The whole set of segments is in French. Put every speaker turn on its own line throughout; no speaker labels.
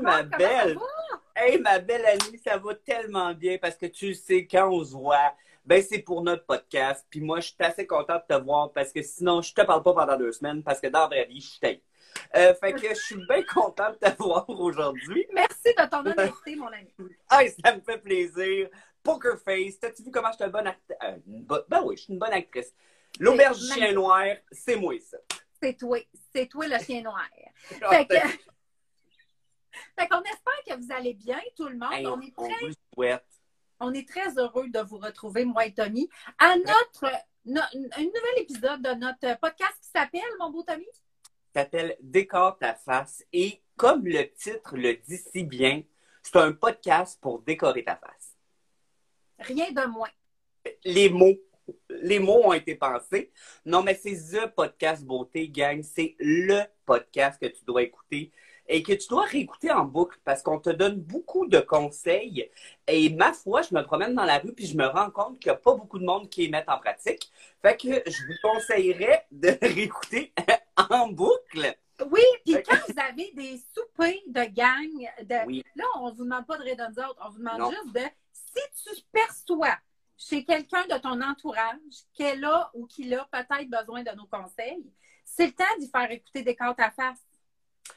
ma belle! Hey, ma belle Annie, ça va tellement bien parce que tu sais, quand on se voit, ben c'est pour notre podcast. Puis moi, je suis assez contente de te voir parce que sinon, je te parle pas pendant deux semaines parce que dans la vraie vie, je taille. Euh, fait que je suis bien contente de te voir aujourd'hui.
Merci de ton honnêteté, mon ami.
Hey, ça me fait plaisir. Poker Face, t'as-tu vu comment je suis une bonne actrice? ben oui, je suis une bonne actrice. L'auberge du chien noir, c'est moi ça.
C'est toi. C'est toi le chien noir. Fait que... fait qu'on espère que vous allez bien, tout le monde.
Hey,
on, est très,
vous le souhaite.
on est très heureux de vous retrouver, moi et Tommy, à notre no- un nouvel épisode de notre podcast qui s'appelle, mon beau Tommy?
s'appelle Décore ta face et comme le titre le dit si bien, c'est un podcast pour décorer ta face.
Rien de moins.
Les mots, les mots ont été pensés. Non, mais c'est The Podcast Beauté, gang. C'est le podcast que tu dois écouter et que tu dois réécouter en boucle parce qu'on te donne beaucoup de conseils. Et ma foi, je me promène dans la rue puis je me rends compte qu'il n'y a pas beaucoup de monde qui les mettent en pratique. Fait que je vous conseillerais de réécouter en boucle.
Oui, puis quand vous avez des soupers de gang, de...
Oui.
là, on vous demande pas de rire de nous autres, on vous demande
Non.
juste de si tu perçois chez quelqu'un de ton entourage qu'elle a ou qu'il a peut-être besoin de nos conseils, c'est le temps d'y faire écouter des cartes à face.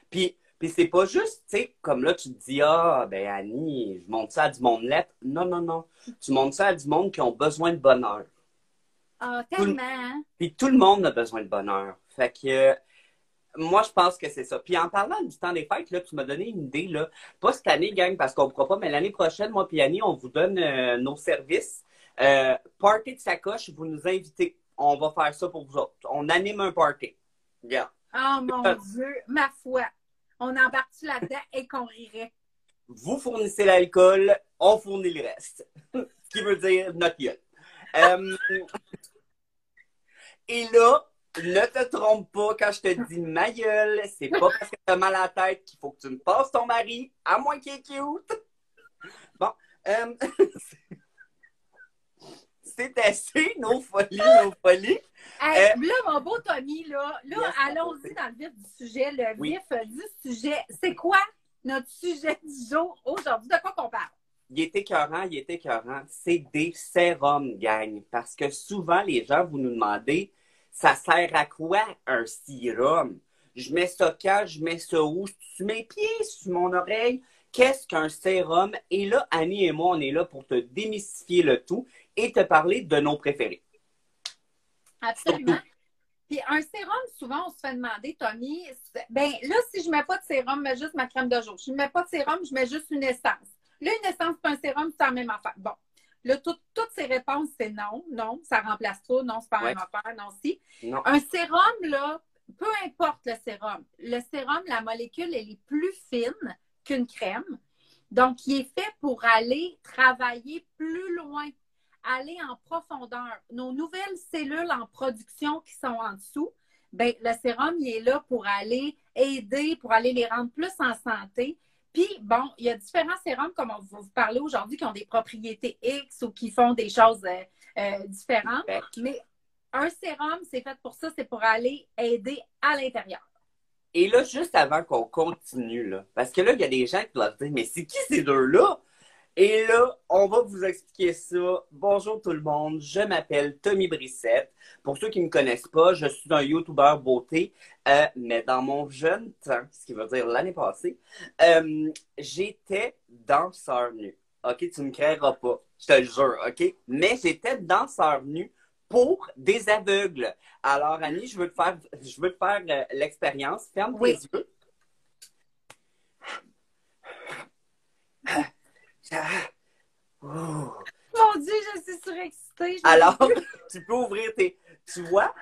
Puis, puis c'est pas juste, tu sais, comme là, tu te dis, ah, ben Annie, je montre ça à du monde lettre. Non, non, non. Tu montres ça à du monde qui ont besoin de bonheur.
Ah, tellement. hein?
Puis tout le monde a besoin de bonheur. Fait que euh, moi, je pense que c'est ça. Puis en parlant du temps des fêtes, là, tu m'as donné une idée, là. Pas cette année, gang, parce qu'on ne pourra pas, mais l'année prochaine, moi puis Annie, on vous donne euh, nos services. Euh, party de sacoche, vous nous invitez. On va faire ça pour vous autres. On anime un party. Regarde.
Oh mon
Euh.
Dieu, ma foi. On embarque-tu là-dedans et qu'on rirait?
vous fournissez l'alcool, on fournit le reste. Ce qui veut dire notre gueule. Euh, et là, ne te trompe pas quand je te dis ma gueule, c'est pas parce que t'as mal à la tête qu'il faut que tu me passes ton mari, à moins qu'il est cute. Bon, euh, c'est assez, nos folies, nos folies.
Hey,
Euh,
là, mon beau Tommy, là, là
Yes,
allons-y dans le vif du sujet. Le
Oui.
vif euh, du sujet. C'est quoi notre sujet du jour aujourd'hui? De quoi qu'on parle?
Il est écœurant, il est écœurant. C'est des sérums, gang. Parce que souvent, les gens, vous nous demandez, ça sert à quoi un sérum? Je mets ça quand? Je mets ça où? Sur mes pieds? Sur mon oreille? Qu'est-ce qu'un sérum? Et là, Annie et moi, on est là pour te démystifier le tout et te parler de nos préférés.
Absolument. Puis un sérum, souvent, on se fait demander, Tommy, ben là, si je mets pas de sérum, je mets juste ma crème de jour. Je ne mets pas de sérum, je mets juste une essence. Là, une essence et un sérum, c'est la même affaire. Bon. Là, tout- toutes ces réponses, c'est non, non, ça remplace pas, non, c'est pas la
Ouais.
même affaire, non, si.
Non.
Un sérum, là, peu importe le sérum, le sérum, la molécule, elle est plus fine qu'une crème. Donc, il est fait pour aller travailler plus loin, aller en profondeur. Nos nouvelles cellules en production qui sont en dessous, ben, le sérum, il est là pour aller aider, pour aller les rendre plus en santé. Puis, bon, il y a différents sérums, comme on va vous parler aujourd'hui, qui ont des propriétés X ou qui font des choses euh, euh, différentes. Mais un sérum, c'est fait pour ça, c'est pour aller aider à l'intérieur.
Et là, juste avant qu'on continue, là, parce que là, il y a des gens qui doivent dire, mais c'est qui ces deux-là? Et là, on va vous expliquer ça. Bonjour tout le monde, je m'appelle Tommy Brissette. Pour ceux qui ne me connaissent pas, je suis un YouTuber beauté, euh, mais dans mon jeune temps, ce qui veut dire l'année passée, euh, j'étais danseur nu. OK, tu ne me créeras pas, je te le jure, OK? Mais j'étais danseur nu pour des aveugles. Alors, Annie, je veux te faire, je veux te faire euh, l'expérience. Ferme
Oui.
tes yeux. Ah. Oh.
Mon Dieu, je suis surexcitée. Je-
Alors, tu peux ouvrir tes. Tu vois?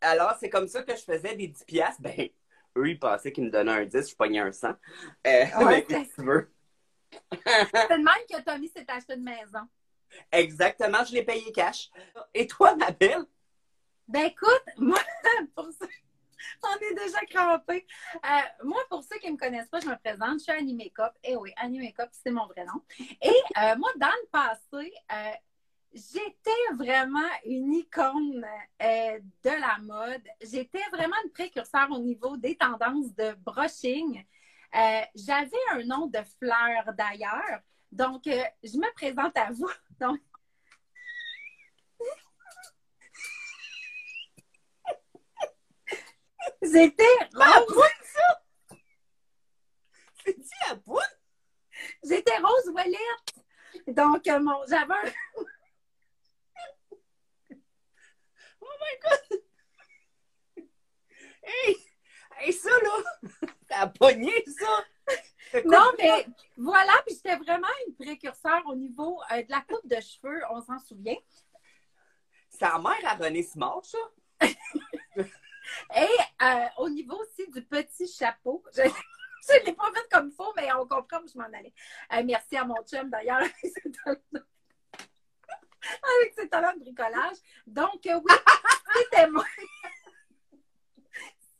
Alors, c'est comme ça que je faisais des 10 piastres. Ben, eux, ils pensaient qu'ils me donnaient un 10, je pognais un 100. Euh,
Ouais,
mais
c'est-
si tu veux.
C'est de même que Tommy s'est acheté une maison.
Exactement, je l'ai payé cash. Et toi, ma belle?
Ben écoute, moi, pour ça, on est déjà crampés. Euh, moi, pour ceux qui ne me connaissent pas, je me présente, je suis Annie Makeup. Eh oui, Annie Makeup, c'est mon vrai nom. Et euh, moi, dans le passé, euh, j'étais vraiment une icône de la mode. J'étais vraiment une précurseur au niveau des tendances de brushing. J'avais un nom de fleur d'ailleurs. Donc, je me présente à vous. Donc, J'étais rose.
ça! C'est-tu la poune?
J'étais rose Ouellette. Donc, euh, mon, j'avais un,
Oh my god! Hey! Hey, ça, là! T'as pogné, ça!
Non, mais voilà, puis j'étais vraiment une précurseur au niveau euh, de la coupe de cheveux, on s'en souvient.
C'est la mère à René Simard, ça?
Et euh, au niveau aussi du petit chapeau, je ne l'ai pas fait comme il faut, mais on comprend où je m'en allais. Euh, merci à mon chum d'ailleurs avec ses talents de- bricolage. Donc, euh, oui, c'était moi.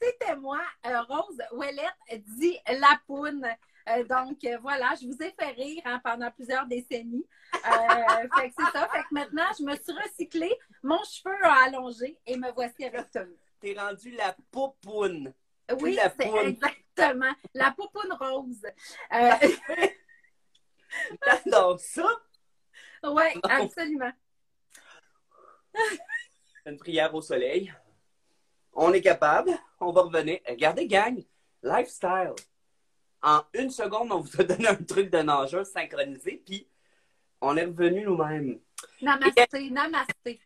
C'était moi, Rose Ouellette, dit la poune. Euh, donc, voilà, je vous ai fait rire hein, pendant plusieurs décennies. Fait que c'est ça. Fait que maintenant, je me suis recyclée, mon cheveu a allongé et me voici avec.
T'es rendu la poupoune.
Oui,
la
c'est
poune.
exactement. La poupoune rose. Euh,
T'adores ça?
oui, absolument.
Une prière au soleil. On est capable. On va revenir. Regardez, gang. Lifestyle. En une seconde, on vous a donné un truc de nageur synchronisé, puis on est revenu nous-mêmes.
Namasté, namasté.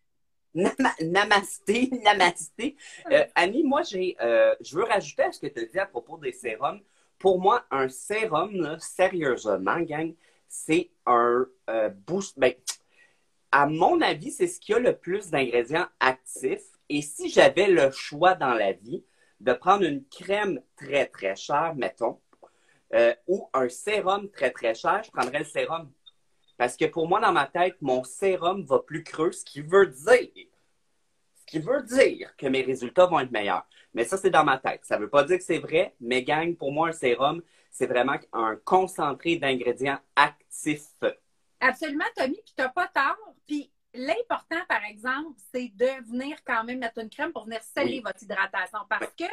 Nama- namasté, namasté. Euh, Annie, moi, j'ai, euh, je veux rajouter à ce que tu as dit à propos des sérums. Pour moi, un sérum, là, sérieusement, gang, c'est un euh, boost. Ben, à mon avis, c'est ce qui a le plus d'ingrédients actifs. Et si j'avais le choix dans la vie de prendre une crème très, très chère, mettons, euh, ou un sérum très, très cher, je prendrais le sérum. Parce que pour moi, dans ma tête, mon sérum va plus creux, ce qui veut dire, ce qui veut dire que mes résultats vont être meilleurs. Mais ça, c'est dans ma tête. Ça veut pas dire que c'est vrai, mais gang, pour moi, un sérum, c'est vraiment un concentré d'ingrédients actifs.
Absolument, Tommy, puis t'as pas tort. Puis l'important, par exemple, c'est de venir quand même mettre une crème pour venir sceller
Oui.
votre hydratation. Parce que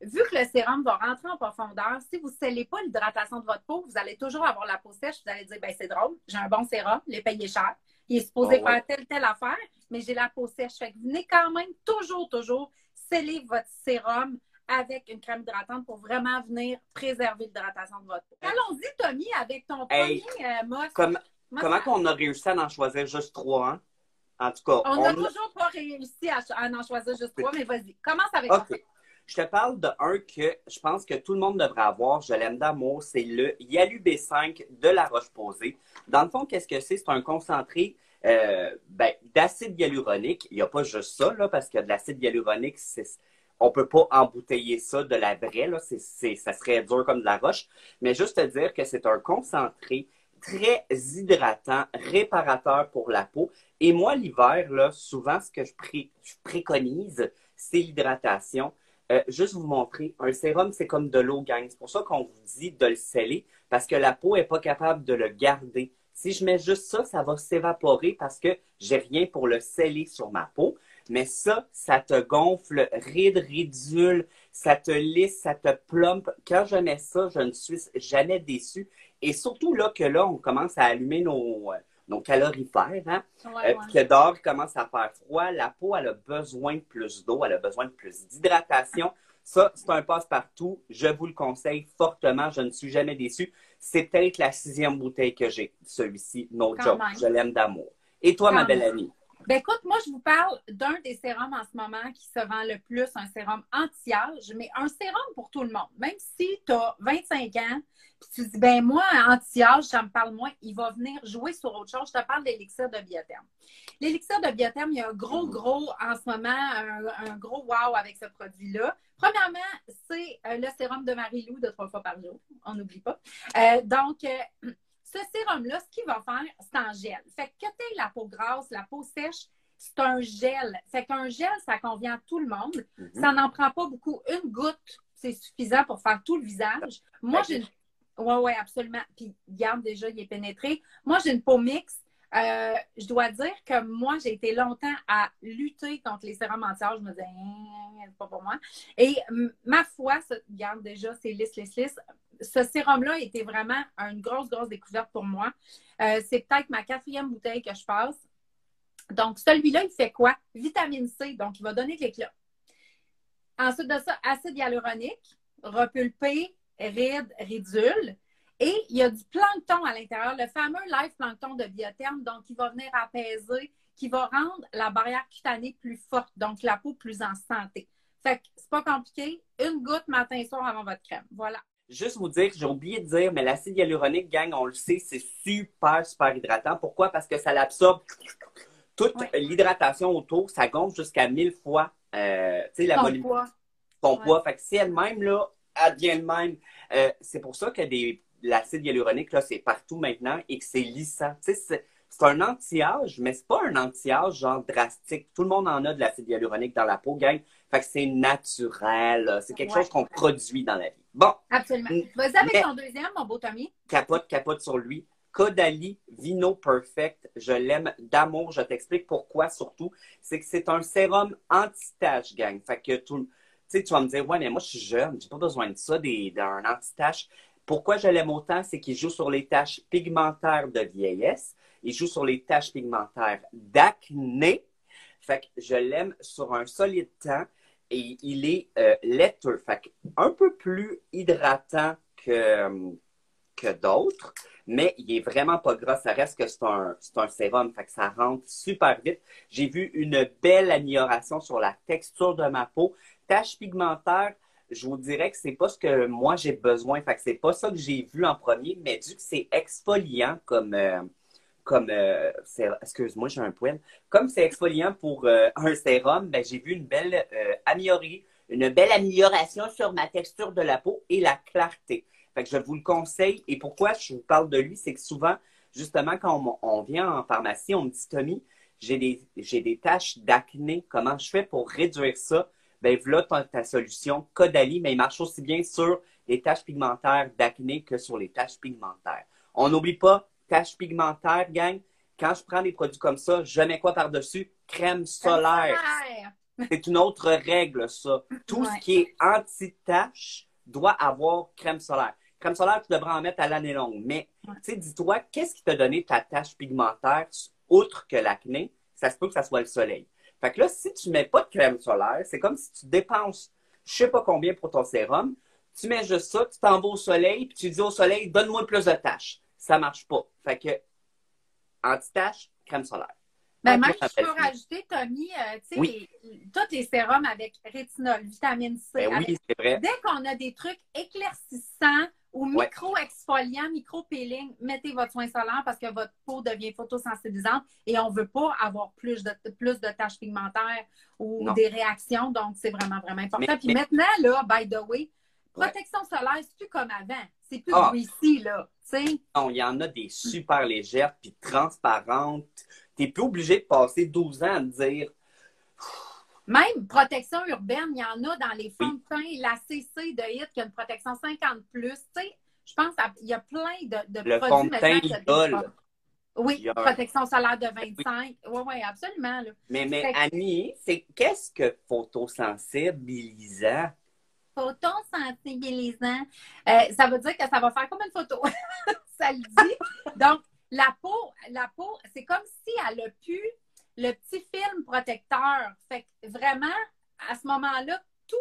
vu que le sérum va rentrer en profondeur, si vous ne scellez pas l'hydratation de votre peau, vous allez toujours avoir la peau sèche. Vous allez dire, ben c'est drôle, j'ai un bon sérum, il est payé cher. Il est supposé
Oh, ouais.
faire telle, telle affaire, mais j'ai la peau sèche. Fait que venez quand même toujours, toujours sceller votre sérum avec une crème hydratante pour vraiment venir préserver l'hydratation de votre peau. Allons-y, Tommy, avec ton
Hey.
premier euh.
Comme, comment qu'on a réussi à en choisir juste trois, hein? En tout cas,
On n'a toujours pas réussi à, à en choisir juste trois, mais vas-y, commence avec
OK. Je te parle de un que je pense que tout le monde devrait avoir. Je l'aime d'amour. C'est le Yalu B5 de la Roche-Posay. Dans le fond, qu'est-ce que c'est? C'est un concentré euh, ben, d'acide hyaluronique. Il n'y a pas juste ça, là, parce que de l'acide hyaluronique, c'est- on peut pas embouteiller ça de la vraie. Là. Ça serait dur comme de la roche. Mais juste te dire que c'est un concentré très hydratant, réparateur pour la peau. Et moi, l'hiver, là, souvent, ce que je préconise, c'est l'hydratation. Euh, juste vous montrer, un sérum, c'est comme de l'eau, gang. C'est pour ça qu'on vous dit de le sceller, parce que la peau est pas capable de le garder. Si je mets juste ça, ça va s'évaporer parce que j'ai rien pour le sceller sur ma peau. Mais ça, ça te gonfle, ride, ridule, ça te lisse, ça te plombe. Quand je mets ça, je ne suis jamais déçu. Et surtout là que là, on commence à allumer nos, nos calorifères, hein?
Ouais,
Euh,
ouais.
que dehors, commence à faire froid. La peau, elle a besoin de plus d'eau, elle a besoin de plus d'hydratation. Ça, c'est un passe-partout. Je vous le conseille fortement. Je ne suis jamais déçu. C'est peut-être la sixième bouteille que j'ai, celui-ci. No
Quand
joke.
même.
Je l'aime d'amour. Et toi,
Quand
ma belle
même.
amie?
Ben écoute, moi, je vous parle d'un des sérums en ce moment qui se vend le plus, un sérum anti-âge, mais un sérum pour tout le monde. Même si tu as 25 ans, puis tu dis, ben moi, anti-âge, ça me parle moins, il va venir jouer sur autre chose. Je te parle de l'élixir de biotherme. L'élixir de biotherme, il y a un gros,
Mhm.
gros, en ce moment, un, un gros wow avec ce produit-là. Premièrement, c'est euh, le sérum de Marie-Lou de trois fois par jour. On n'oublie pas. Euh, donc, euh, ce sérum-là, ce qu'il va faire, c'est en gel. Fait que t'aies la peau grasse, la peau sèche, c'est un gel. Fait qu'un gel, ça convient à tout le monde.
Mhm.
Ça n'en prend pas beaucoup. Une goutte, c'est suffisant pour faire tout le visage. Moi, j'ai une... Oui, oui, absolument. Puis, regarde, déjà, il est pénétré. Moi, j'ai une peau mixte. Euh, je dois dire que moi, j'ai été longtemps à lutter contre les sérums anti-âge. Je me disais, Hein, c'est pas pour moi. Et ma foi, ça, regarde, déjà, c'est lisse, lisse, lisse. ce sérum-là été vraiment une grosse, grosse découverte pour moi. Euh, c'est peut-être ma quatrième bouteille que je passe. Donc, celui-là, il fait quoi? Vitamine C, donc il va donner de l'éclat. Ensuite de ça, acide hyaluronique, repulpé, ride, ridule. Et il y a du plancton à l'intérieur, le fameux live plancton de biotherme, donc il va venir apaiser, qui va rendre la barrière cutanée plus forte, donc la peau plus en santé. Fait que c'est pas compliqué. Une goutte matin et soir avant votre crème. Voilà.
Juste vous dire, j'ai oublié de dire, mais l'acide hyaluronique, gang, on le sait, c'est super, super hydratant. Pourquoi? Parce que ça l'absorbe toute l'hydratation autour, ça gonfle jusqu'à 1000 fois euh, la
volume. Poids.
Ton poids. Fait que si elle-même, là, même. Euh, c'est pour ça que l'acide hyaluronique, là, c'est partout maintenant et que c'est lissant. C'est un anti-âge, mais c'est pas un anti-âge genre drastique. Tout le monde en a de l'acide hyaluronique dans la peau, gang. Fait que c'est naturel. C'est quelque chose qu'on produit dans la vie. Bon.
Absolument. Vas-y avec ton deuxième, mon beau Tommy.
Capote, capote sur lui. Caudalie Vino Perfect. Je l'aime d'amour. Je t'explique pourquoi surtout. C'est que c'est un sérum anti-tache, gang. Fait que tout, tu vas me dire, ouais, mais moi, je suis jeune. J'ai pas besoin de ça, d'un anti-tache. Pourquoi je l'aime autant? C'est qu'il joue sur les taches pigmentaires de vieillesse. Il joue sur les taches pigmentaires d'acné. Fait que je l'aime sur un solide temps et il est euh, laiteux. Fait que un peu plus hydratant que, que d'autres, mais il est vraiment pas gras. Ça reste que c'est un, un sérum, fait que ça rentre super vite. J'ai vu une belle amélioration sur la texture de ma peau. Taches pigmentaires, je vous dirais que c'est pas ce que moi j'ai besoin. Fait que c'est pas ça que j'ai vu en premier, mais vu que c'est exfoliant comme, euh, comme euh, excuse-moi, j'ai un poème. Comme c'est exfoliant pour euh, un sérum, ben, j'ai vu une belle une belle amélioration sur ma texture de la peau et la clarté. Fait que je vous le conseille. Et pourquoi je vous parle de lui, c'est que souvent, justement, quand on, vient en pharmacie, on me dit Tommy, j'ai des, j'ai des taches d'acné. Comment je fais pour réduire ça? Ben voilà ta, solution. Caudalie, mais il marche aussi bien sur les taches pigmentaires d'acné que sur les taches pigmentaires. On n'oublie pas, taches pigmentaires, gang, quand je prends des produits comme ça, je mets quoi par-dessus? Crème solaire. C'est une autre règle, ça. Tout ce qui est anti-tache doit avoir crème solaire. Crème solaire, tu devrais en mettre à l'année longue. Mais, tu sais, dis-toi, qu'est-ce qui t'a donné ta tache pigmentaire, outre que l'acné? Ça se peut que ça soit le soleil. Fait que là, si tu mets pas de crème solaire, c'est comme si tu dépenses je sais pas combien pour ton sérum. Tu mets juste ça, tu t'en vas au soleil, puis tu dis au soleil, donne-moi plus de tâches. Ça marche pas. Fait que, anti-tache, crème solaire.
Ben, même, je peux rajouter, Tommy, euh, tu sais, tous les sérums avec rétinol, vitamine C.
Ben oui, c'est vrai.
Dès qu'on a des trucs éclaircissants, ou micro-exfoliant, micro-peeling, mettez votre soin solaire parce que votre peau devient photosensibilisante et on ne veut pas avoir plus de, plus de taches pigmentaires ou des réactions. Donc, c'est vraiment, vraiment important. Puis maintenant, là, by the way, protection solaire, c'est plus comme avant. C'est plus ah. greasy, là.
Non, il y en a des super légères puis transparentes. Tu n'es plus obligé de passer 12 ans à me dire
même protection urbaine, il y en a dans les fonds de teint, la CC de HIT qui a une protection 50 plus. Tu sais, je pense qu'il y a plein de, de
le
produits
maintenant.
Oui, protection solaire de 25. Oui, oui, absolument.
Mais, mais Annie, c'est qu'est-ce que photosensibilisant?
Photosensibilisant, euh, ça veut dire que ça va faire comme une photo. ça le dit. Donc, la peau, la peau, c'est comme si elle a pu le petit film protecteur. Fait que vraiment, à ce moment-là, tout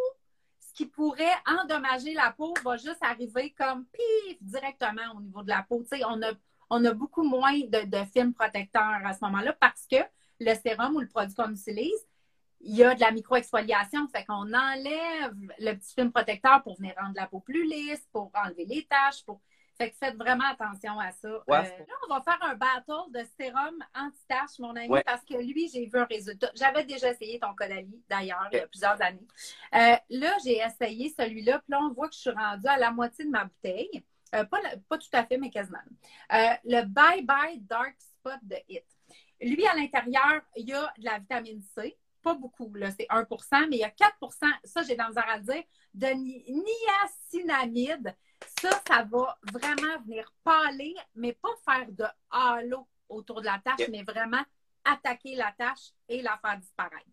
ce qui pourrait endommager la peau va juste arriver comme pif directement au niveau de la peau. on a, on a beaucoup moins de, de films protecteurs à ce moment-là parce que le sérum ou le produit qu'on utilise, il y a de la micro-exfoliation. Fait qu'on enlève le petit film protecteur pour venir rendre la peau plus lisse, pour enlever les taches, pour fait que faites vraiment attention à ça. Euh, là, on va faire un battle de sérum anti-tache, mon ami, parce que lui, j'ai vu un résultat. J'avais déjà essayé ton Caudalie, d'ailleurs, il y a plusieurs années. Euh, là, j'ai essayé celui-là, puis là, on voit que je suis rendue à la moitié de ma bouteille. Euh, pas, pas, tout à fait, mais quasiment. le Bye Bye Dark Spot de Hit. Lui, à l'intérieur, il y a de la vitamine C. Pas beaucoup, là, c'est 1% mais il y a 4% ça, j'ai dans le à le dire, de niacinamide ça, ça va vraiment venir parler, mais pas faire de halo autour de la tâche, mais vraiment attaquer la tâche et la faire disparaître.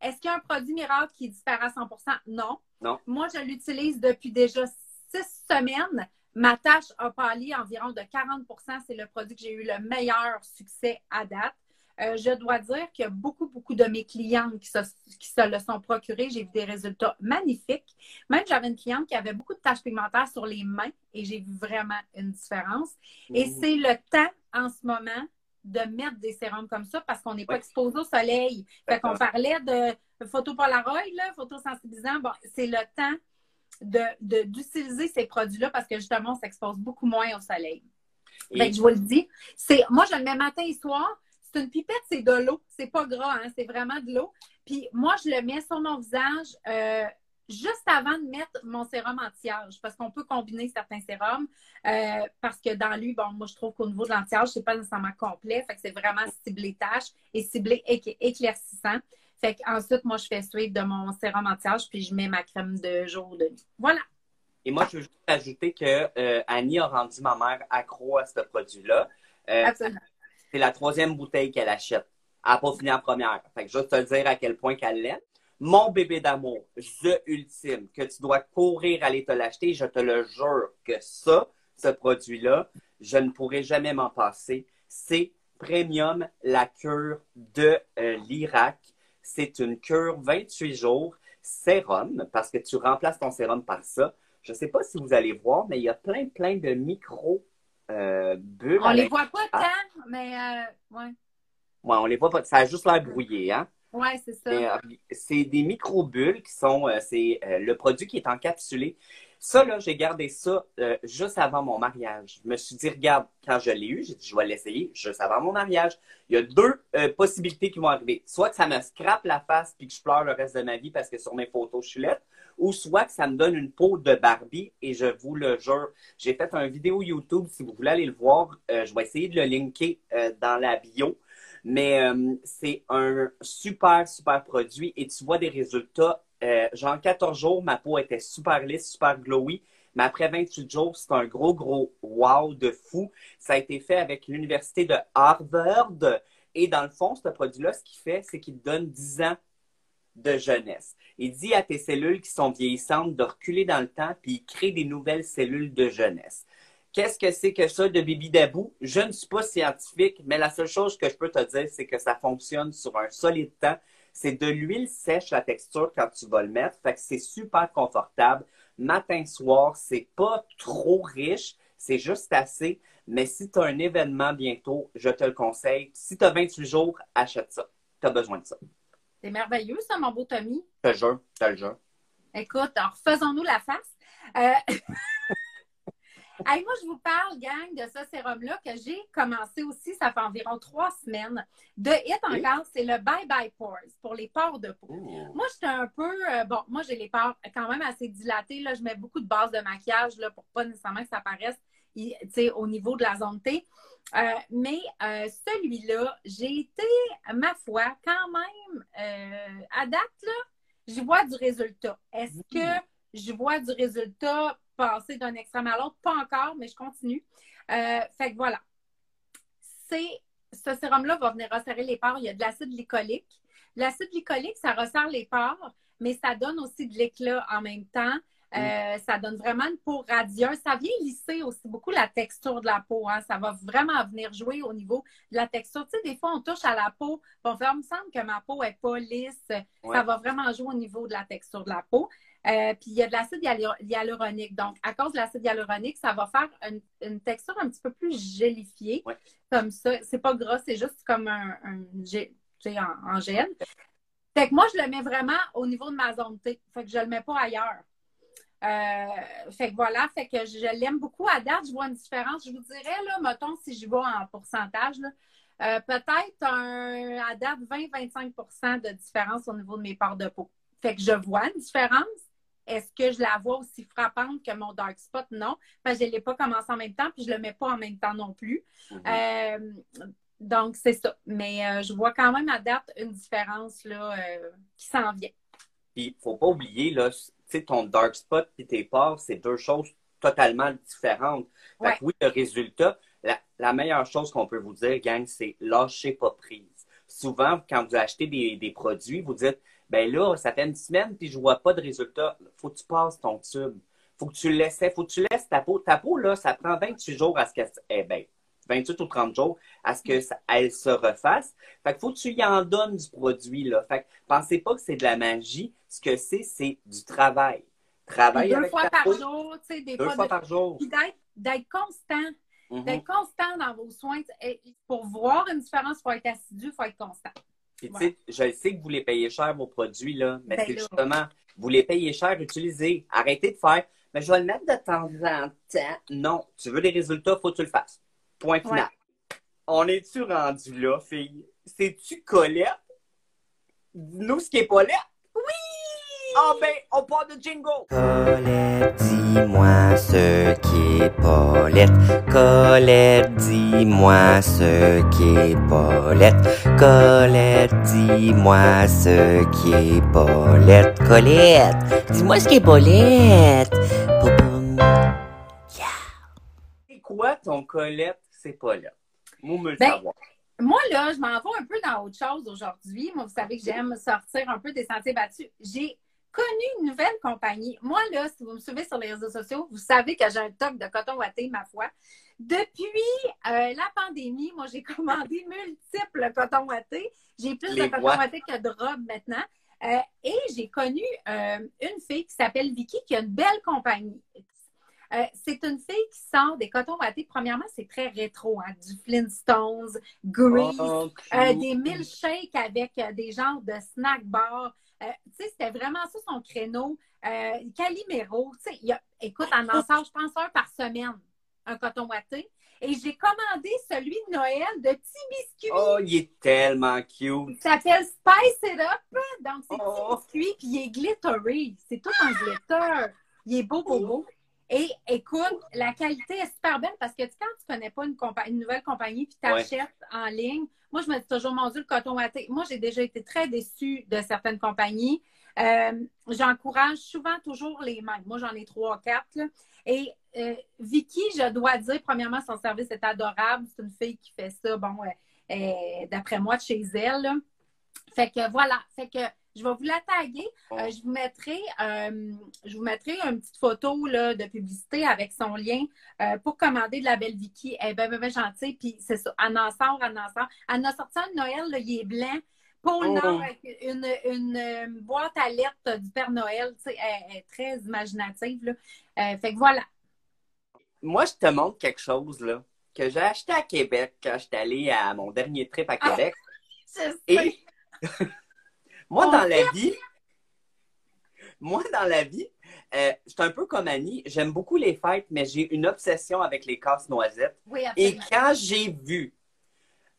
Est-ce qu'il y a un produit miracle qui disparaît à 100 Non.
Non.
Moi, je l'utilise depuis déjà six semaines. Ma tâche a pâli environ de 40% C'est le produit que j'ai eu le meilleur succès à date. Euh, je dois dire que beaucoup, beaucoup de mes clientes qui se, qui se le sont procurées, j'ai vu des résultats magnifiques. Même j'avais une cliente qui avait beaucoup de taches pigmentaires sur les mains et j'ai vu vraiment une différence. Et c'est le temps en ce moment de mettre des sérums comme ça parce qu'on n'est pas exposé au soleil. Fait qu'on parlait de photo Polaroid, là, photosensibilisant. Bon, c'est le temps d'utiliser de, ces produits-là parce que justement, on s'expose beaucoup moins au soleil. Fait je vous le dis. C'est, moi, je le mets matin et soir c'est une pipette, c'est de l'eau. C'est pas gras, hein, c'est vraiment de l'eau. Puis moi, je le mets sur mon visage euh, juste avant de mettre mon sérum anti-âge, parce qu'on peut combiner certains sérums. Euh, parce que dans lui, bon, moi, je trouve qu'au niveau de l'anti-âge, c'est pas nécessairement complet. Fait que c'est vraiment ciblé tâche et ciblé éclaircissant. Fait qu'ensuite, moi, je fais suivre de mon sérum anti-âge, puis je mets ma crème de jour de nuit. Voilà.
Et moi, je veux juste ajouter que euh, Annie a rendu ma mère accro à ce produit-là. Absolument c'est la troisième bouteille qu'elle achète. Elle n'a pas fini en première. Fait que juste te dire à quel point qu'elle l'aime. Mon bébé d'amour, the ultime, que tu dois courir aller te l'acheter, je te le jure que ça, ce produit-là, je ne pourrai jamais m'en passer. C'est Premium, la cure de euh, l'Irak. C'est une cure 28 jours, sérum, parce que tu remplaces ton sérum par ça. Je ne sais pas si vous allez voir, mais il y a plein, plein de micro euh,
on les voit pas tant, mais euh, ouais.
Ouais, on les voit pas. Ça a juste l'air brouillé, hein?
Ouais, c'est ça.
Euh, c'est des micro-bulles qui sont. c'est le produit qui est encapsulé. Ça, là, j'ai gardé ça juste avant mon mariage. Je me suis dit, regarde, quand je l'ai eu, j'ai dit, je vais l'essayer juste avant mon mariage. Il y a deux possibilités qui vont arriver. Soit que ça me scrape la face puis que je pleure le reste de ma vie parce que sur mes photos, je suis laide ou soit que ça me donne une peau de Barbie et je vous le jure, j'ai fait une vidéo YouTube, si vous voulez aller le voir, euh, je vais essayer de le linker euh, dans la bio, mais euh, c'est un super, super produit et tu vois des résultats. genre 14 jours, ma peau était super lisse, super glowy. Mais après 28 jours, c'est un gros, gros wow de fou. Ça a été fait avec l'université de Harvard. Et dans le fond, ce produit-là, ce qu'il fait, c'est qu'il donne 10 ans de jeunesse. Il dit à tes cellules qui sont vieillissantes de reculer dans le temps, puis il crée des nouvelles cellules de jeunesse. Qu'est-ce que c'est que ça de Bibi Dabou? Je ne suis pas scientifique, mais la seule chose que je peux te dire, c'est que ça fonctionne sur un solide temps. C'est de l'huile sèche, la texture, quand tu vas le mettre. Fait que c'est super confortable. Matin, soir, c'est pas trop riche. C'est juste assez. Mais si tu as un événement bientôt, je te le conseille. Si tu as 28 jours, achète ça. Tu as besoin de ça.
C'est merveilleux, ça, mon beau Tommy.
Je te jure, je te jure.
Écoute, alors faisons-nous la face. Euh... moi, je vous parle, gang, de ce sérum-là que j'ai commencé aussi, ça fait environ trois semaines. De Hit encore, c'est le Bye Bye Pores pour les pores de peau. Moi, j'étais un peu, euh, bon, moi, j'ai les pores quand même assez dilatées. Là, je mets beaucoup de base de maquillage là, pour pas nécessairement que ça paraisse au niveau de la zone T. Euh, mais euh, celui-là, j'ai été, ma foi, quand même, euh, à date, là, je vois du résultat. Est-ce que je vois du résultat passer d'un extrême à l'autre? Pas encore, mais je continue. fait que voilà. C'est, ce sérum-là va venir resserrer les pores. Il y a de l'acide glycolique. L'acide glycolique, ça resserre les pores, mais ça donne aussi de l'éclat en même temps. Euh, ça donne vraiment une peau radieuse. Ça vient lisser aussi beaucoup la texture de la peau. Hein. Ça va vraiment venir jouer au niveau de la texture. Tu sais, des fois, on touche à la peau, on fait, il me semble que ma peau n'est pas lisse. Ça va vraiment jouer au niveau de la texture de la peau. Euh, puis il y a de l'acide hyaluronique. Donc, à cause de l'acide hyaluronique, ça va faire une, texture un petit peu plus gélifiée. Comme ça. C'est pas gras, c'est juste comme un, un en, en gel. Fait que moi, je le mets vraiment au niveau de ma zone T. Fait que je le mets pas ailleurs. Euh, fait que voilà, fait que je l'aime beaucoup. À date, je vois une différence. Je vous dirais, là, mettons, si je vais en pourcentage, euh, peut-être un, à date 20-25 de différence au niveau de mes parts de peau. Fait que je vois une différence. Est-ce que je la vois aussi frappante que mon dark spot? Non, parce que je ne l'ai pas commencé en même temps, puis je ne le mets pas en même temps non plus. Mm-hmm. Euh, donc, c'est ça. Mais je vois quand même à date une différence là, qui s'en vient.
Puis, il ne faut pas oublier, là, ton dark spot et tes pores, c'est deux choses totalement différentes. Fait oui, le résultat, la, meilleure chose qu'on peut vous dire, gang, c'est lâchez pas prise. Souvent, quand vous achetez des, produits, vous dites, ben là, ça fait une semaine puis je vois pas de résultat. Faut que tu passes ton tube. faut que tu laisses, faut que tu laisses ta peau. Ta peau, là, ça prend 28 jours à ce qu'elle, eh ben, 28 ou 30 jours à ce qu'elle se refasse. Fait qu'il faut que tu y en donnes du produit, là. Fait que pensez pas que c'est de la magie. Ce que c'est, c'est du travail. Travail
deux fois par jour, tu sais, des
deux fois, par jour.
Puis d'être constant. Mm-hmm. D'être constant dans vos soins. Pour voir une différence, il faut être assidu, il faut être constant.
Puis, tu sais, je sais que vous les payez cher, vos produits, là, mais ben c'est justement, vous les payez cher, utilisez. Arrêtez de faire, mais je vais le mettre de temps en temps. Non, tu veux des résultats, faut que tu le fasses. Point final. On est-tu rendu là, fille? C'est-tu Colette? Dis-nous ce qui est Paulette.
Oui!
Ah ben, on parle de jingle!
Colette, dis-moi ce qui est Paulette. Colette, dis-moi ce qui est Paulette. Colette, dis-moi ce qui est Paulette. Colette, dis-moi ce qui est Paulette.
C'est quoi ton Colette? c'est pas là. Moi, me le
ben, savoir. Moi, là, je m'en vais un peu dans autre chose aujourd'hui. Moi, vous savez que j'aime sortir un peu des sentiers battus. J'ai connu une nouvelle compagnie. Moi, là, si vous me suivez sur les réseaux sociaux, vous savez que j'ai un top de coton watté, ma foi. Depuis euh, la pandémie, moi, j'ai commandé multiples cotons wattés. J'ai plus de coton watté que de robes maintenant. Euh, et j'ai connu euh, une fille qui s'appelle Vicky, qui a une belle compagnie. Euh, c'est une fille qui sort des cotons wattés. Premièrement, c'est très rétro, hein, du Flintstones, Grease, oh, euh, des milkshakes avec euh, des genres de snack bars. tu sais, c'était vraiment ça son créneau. Calimero, tu sais, écoute, en en sort, je pense, un par semaine, un coton watté. Et j'ai commandé celui de Noël de petits biscuits.
Oh, il est tellement cute.
Il s'appelle Spice It Up. Donc, c'est oh. biscuits, puis il est glittery. C'est tout en glitter. Il est beau, beau, beau. Et écoute, la qualité est super belle parce que quand tu connais pas une, une nouvelle compagnie puis tu achètes en ligne, moi, je me dis toujours, mon Dieu, le coton watté. Moi, j'ai déjà été très déçue de certaines compagnies. Euh, j'encourage souvent toujours les mêmes. Moi, j'en ai trois, quatre. Et euh, Vicky, je dois dire, premièrement, son service est adorable. C'est une fille qui fait ça, bon, euh, d'après moi, de chez elle. Fait que voilà. Fait que je vais vous la taguer. Euh, je vous mettrai, euh, je vous mettrai une petite photo là, de publicité avec son lien euh, pour commander de la belle Vicky. Elle est bien, bien, gentille. Puis c'est ça. Elle en sort, elle en sort. Elle a sorti un Noël, là, il est blanc. Pour oh. avec une, une, boîte à lettres du Père Noël. Tu sais, elle, est très imaginative. Là. fait que voilà.
Moi, je te montre quelque chose là, que j'ai acheté à Québec quand je suis allée à mon dernier trip à ah, Québec. Et... Moi, dans la vie, moi, dans la vie, euh, je suis un peu comme Annie. J'aime beaucoup les fêtes, mais j'ai une obsession avec les casse-noisettes.
Oui,
Et quand j'ai vu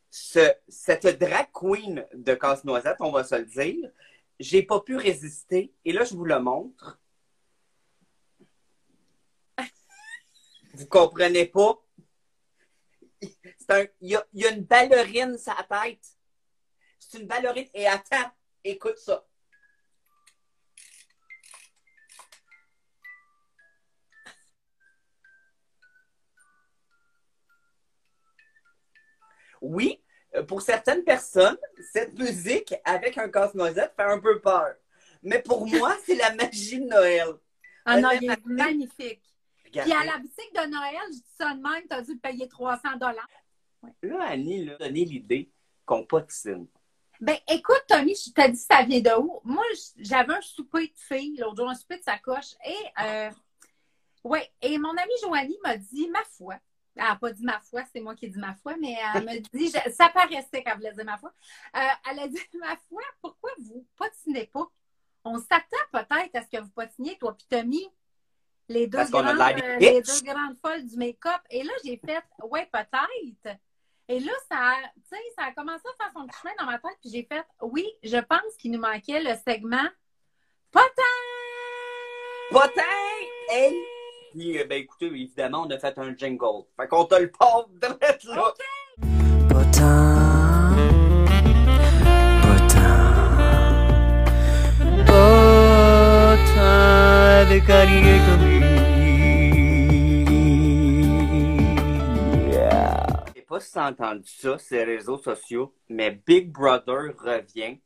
ce, cette drag queen de casse-noisettes, on va se le dire, j'ai pas pu résister. Et là, je vous le montre. Vous comprenez pas? Il y, a, y a une ballerine sa tête. C'est une ballerine. Et attends, Écoute ça. Oui, euh, pour certaines personnes, cette musique avec un casse-noisette fait un peu peur. Mais pour moi, c'est la magie de Noël.
Ah non, il est magnifique. Puis à la boutique de Noël, je dis ça de même, tu as dû payer 300 dollars.
Là, Annie, a donné l'idée qu'on patine.
Ben, écoute, Tommy, je t'ai dit ça vient de où? Moi, j'avais un souper de filles l'autre jour, un souper de sacoche. Et, euh, ouais, et mon amie Joanie m'a dit, ma foi, elle n'a pas dit ma foi, c'est moi qui ai dit ma foi, mais elle m'a dit, ça paraissait qu'elle voulait dire ma foi. Euh, elle a dit, ma foi, pourquoi vous patinez pas? On s'attend peut-être à ce que vous patiniez, toi puis Tommy, les deux, grandes, euh, les deux grandes folles du make-up. Et là, j'ai fait, ouais, peut-être. Et là, ça, ça a commencé à faire son chemin dans ma tête, puis j'ai fait, oui, je pense qu'il nous manquait le segment potin!
Potin! Hey! Puis, euh, ben, écoutez, évidemment, on a fait un jingle. Fait qu'on te le porte de là.
Okay. Potin. Potin. Potin avec allié
pas si entendu ça, ces réseaux sociaux, mais Big Brother revient.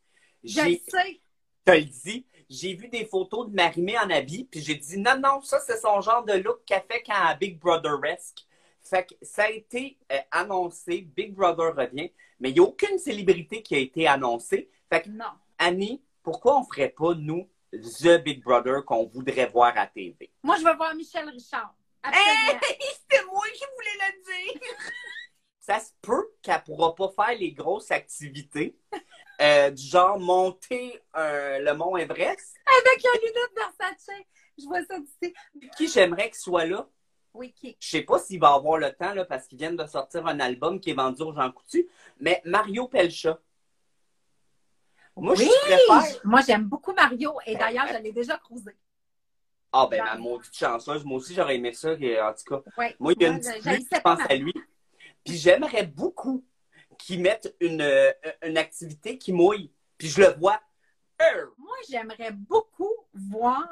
Je sais.
te le dis, j'ai vu des photos de Marimé en habit, puis j'ai dit non, non, ça, c'est son genre de look qu'elle fait quand Big Brother-esque. Fait que ça a été euh, annoncé, Big Brother revient, mais il n'y a aucune célébrité qui a été annoncée. Fait que,
Non.
Annie, pourquoi on ferait pas, nous, The Big Brother qu'on voudrait voir à TV?
Moi, je vais voir Michel Richard. Absolument.
C'était moi qui voulais le dire! Ça se peut qu'elle pourra pas faire les grosses activités, euh, du genre monter euh, le mont Everest.
Avec la lunette Versace. Je vois ça d'ici.
Qui j'aimerais qu'il soit là?
Oui, qui?
Je sais pas s'il va avoir le temps, là, parce qu'ils viennent de sortir un album qui est vendu aux Jean Coutu, mais Mario Pelcha. Moi,
oui!
je préfère.
Moi, j'aime beaucoup Mario. Et d'ailleurs, je l'ai déjà cruisé.
Ah, ben, ma maudite chanceuse. Moi aussi, j'aurais aimé ça, en tout cas.
Ouais.
Moi, il y a une petite je pense à lui. Puis j'aimerais beaucoup qu'ils mettent une, euh, une activité qui mouille. Puis je le vois. Euh,
Moi, j'aimerais beaucoup voir.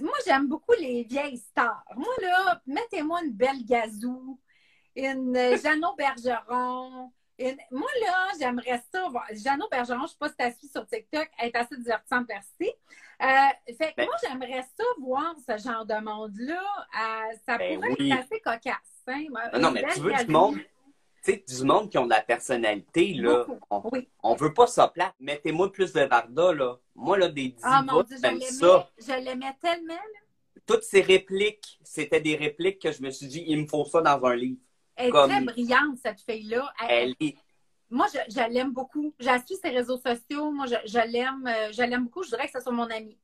Moi, j'aime beaucoup les vieilles stars. Moi, là, mettez-moi une belle gazou, une euh, Jeannot Bergeron. une- Moi, là, j'aimerais ça voir. Jeannot Bergeron, je ne sais pas si tu as suivi sur TikTok, elle est assez divertissante, merci. Euh, fait
Ben-
moi, j'aimerais ça voir ce genre de monde-là. Euh, ça
Ben
pourrait
oui.
être assez cocasse. Hein?
Ah non, mais tu veux du monde? Tu sais, du monde qui ont de la personnalité, là. On,
Oui.
on veut pas ça plate. Mettez-moi plus de Varda, là. Moi, là, des divas,
Ah mon Dieu, je
j'aime
l'aimais,
ça.
je l'aimais tellement. là.
Toutes ces répliques, c'était des répliques que je me suis dit, il me faut ça dans un livre.
Elle est
Comme-
très brillante, cette fille-là. Elle-
Elle est
Moi, je, je l'aime beaucoup. J'ai ses réseaux sociaux. Moi, je, je l'aime. euh, Je l'aime beaucoup. Je dirais que c'est soit mon amie.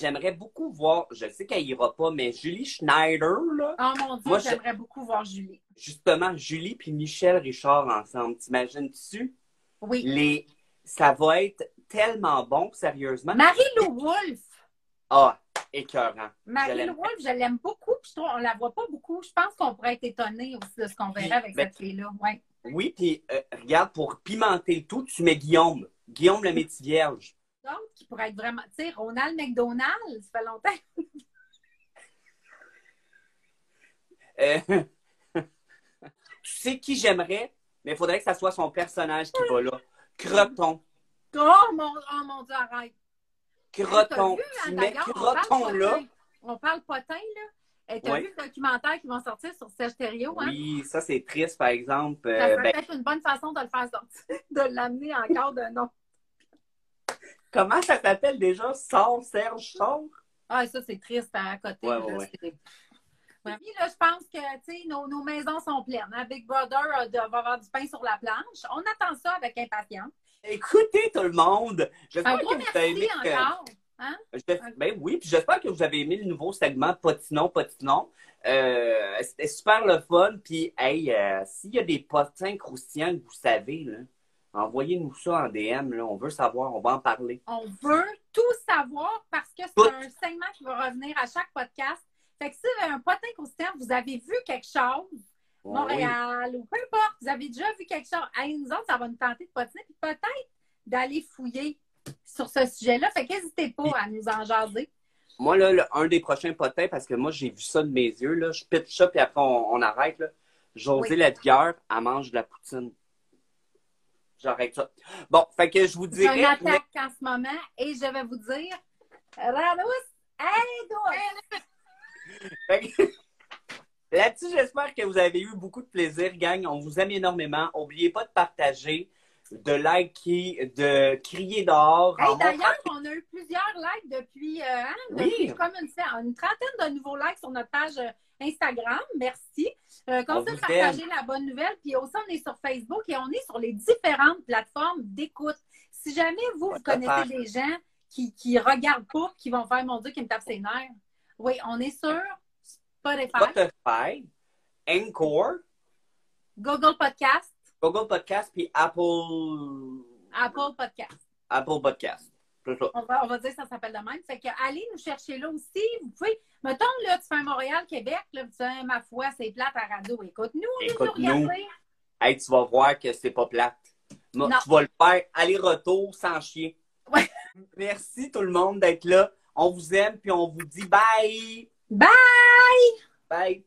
J'aimerais beaucoup voir, je sais qu'elle ira pas, mais Julie Schneider, là,
Oh mon Dieu,
Moi,
j'aimerais beaucoup voir Julie.
justement, Julie puis Michel Richard ensemble, t'imagines-tu?
Oui.
Les... Ça va être tellement bon, sérieusement.
Marie-Lou Wolfe.
Ah, écœurant.
Marie-Lou. Wolfe, je l'aime beaucoup. Puis on la voit pas beaucoup. Je pense qu'on pourrait être étonné aussi de ce qu'on verrait avec
Ben-
cette fille-là. Ouais.
Oui, puis euh, regarde, pour pimenter le tout, tu mets Guillaume. Guillaume le métier vierge.
Qui pourraient être vraiment. Tu sais, Ronald McDonald, ça fait longtemps.
Euh, tu sais qui j'aimerais, mais il faudrait que ça soit son personnage qui va là. Croton.
Oh mon, oh mon Dieu, arrête.
Croton.
Vu, hein,
Tu mets
d'ailleurs, on parle
Croton là.
On parle potin, là. Et t'as
Ouais.
vu le documentaire qui va sortir sur Serge Thériault, hein?
Oui, ça c'est triste, par exemple.
Ça
Euh,
serait
ben,
peut-être une bonne façon de le faire sortir, de l'amener encore de nom.
Comment ça s'appelle déjà? Sors, Serge, sors?
Ah, ça, c'est triste à côté.
Ouais,
là,
ouais.
Puis là, je pense que tu sais, nos, nos maisons sont pleines. hein. Big Brother euh, va avoir du pain sur la planche. On attend ça avec impatience.
Écoutez tout le monde. J'espère
Un
que vous avez aimé.
encore. Hein?
Je- Ben oui, puis j'espère que vous avez aimé le nouveau segment Potinon, Potinon. Euh, C'était super le fun. Puis, hey, euh, s'il y a des potins croustillants que vous savez, là, envoyez-nous ça en DM. Là. On veut savoir, on va en parler.
On veut tout savoir parce que c'est un segment qui va revenir à chaque podcast. Fait que si vous avez un potin croustillant, vous avez vu quelque chose,
Oui.
Montréal ou peu importe, vous avez déjà vu quelque chose. Hey, nous autres, ça va nous tenter de potiner, puis peut-être d'aller fouiller sur ce sujet-là. Fait qu'hésitez pas à nous en jaser.
Moi, là, le- un des prochains potins, parce que moi, j'ai vu ça de mes yeux, là, je pitch ça, puis après, on, on arrête. Là. José
Oui.
Elle mange de la poutine. J'arrête ça. Bon, fait que je vous
J'ai une
dirais...
attaque en ce moment et je vais vous dire hey, douce!
Fait que- Là-dessus, j'espère que vous avez eu beaucoup de plaisir, gang. On vous aime énormément. N'oubliez pas de partager, de liker, de crier dehors.
Hey, D'ailleurs, on a eu plusieurs likes depuis, euh, hein,
Oui.
depuis comme une, une trentaine de nouveaux likes sur notre page euh, Instagram. Merci. Euh, continuez
On
de partager la bonne nouvelle. Puis aussi, on est sur Facebook et on est sur les différentes plateformes d'écoute. Si jamais vous, vous connaissez des gens qui, qui regardent pas, qui vont faire mon Dieu, qui me tapent ses nerfs. Oui, on est sur Spotify,
Spotify, Encore,
Google Podcast,
Google Podcast, puis Apple,
Apple Podcast.
Apple Podcast.
On va, on va dire que ça s'appelle de même. Fait que allez nous chercher là aussi. Vous pouvez, mettons, là, tu fais un Montréal-Québec, là, tu dis, ma foi, c'est plate à radio. Écoute-nous, on est sur
Écoute-nous. Hey, tu vas voir que c'est pas plate.
Non.
Tu vas le faire aller-retour sans chier.
Ouais.
Merci tout le monde d'être là. On vous aime, puis on vous dit bye.
Bye!
Bye.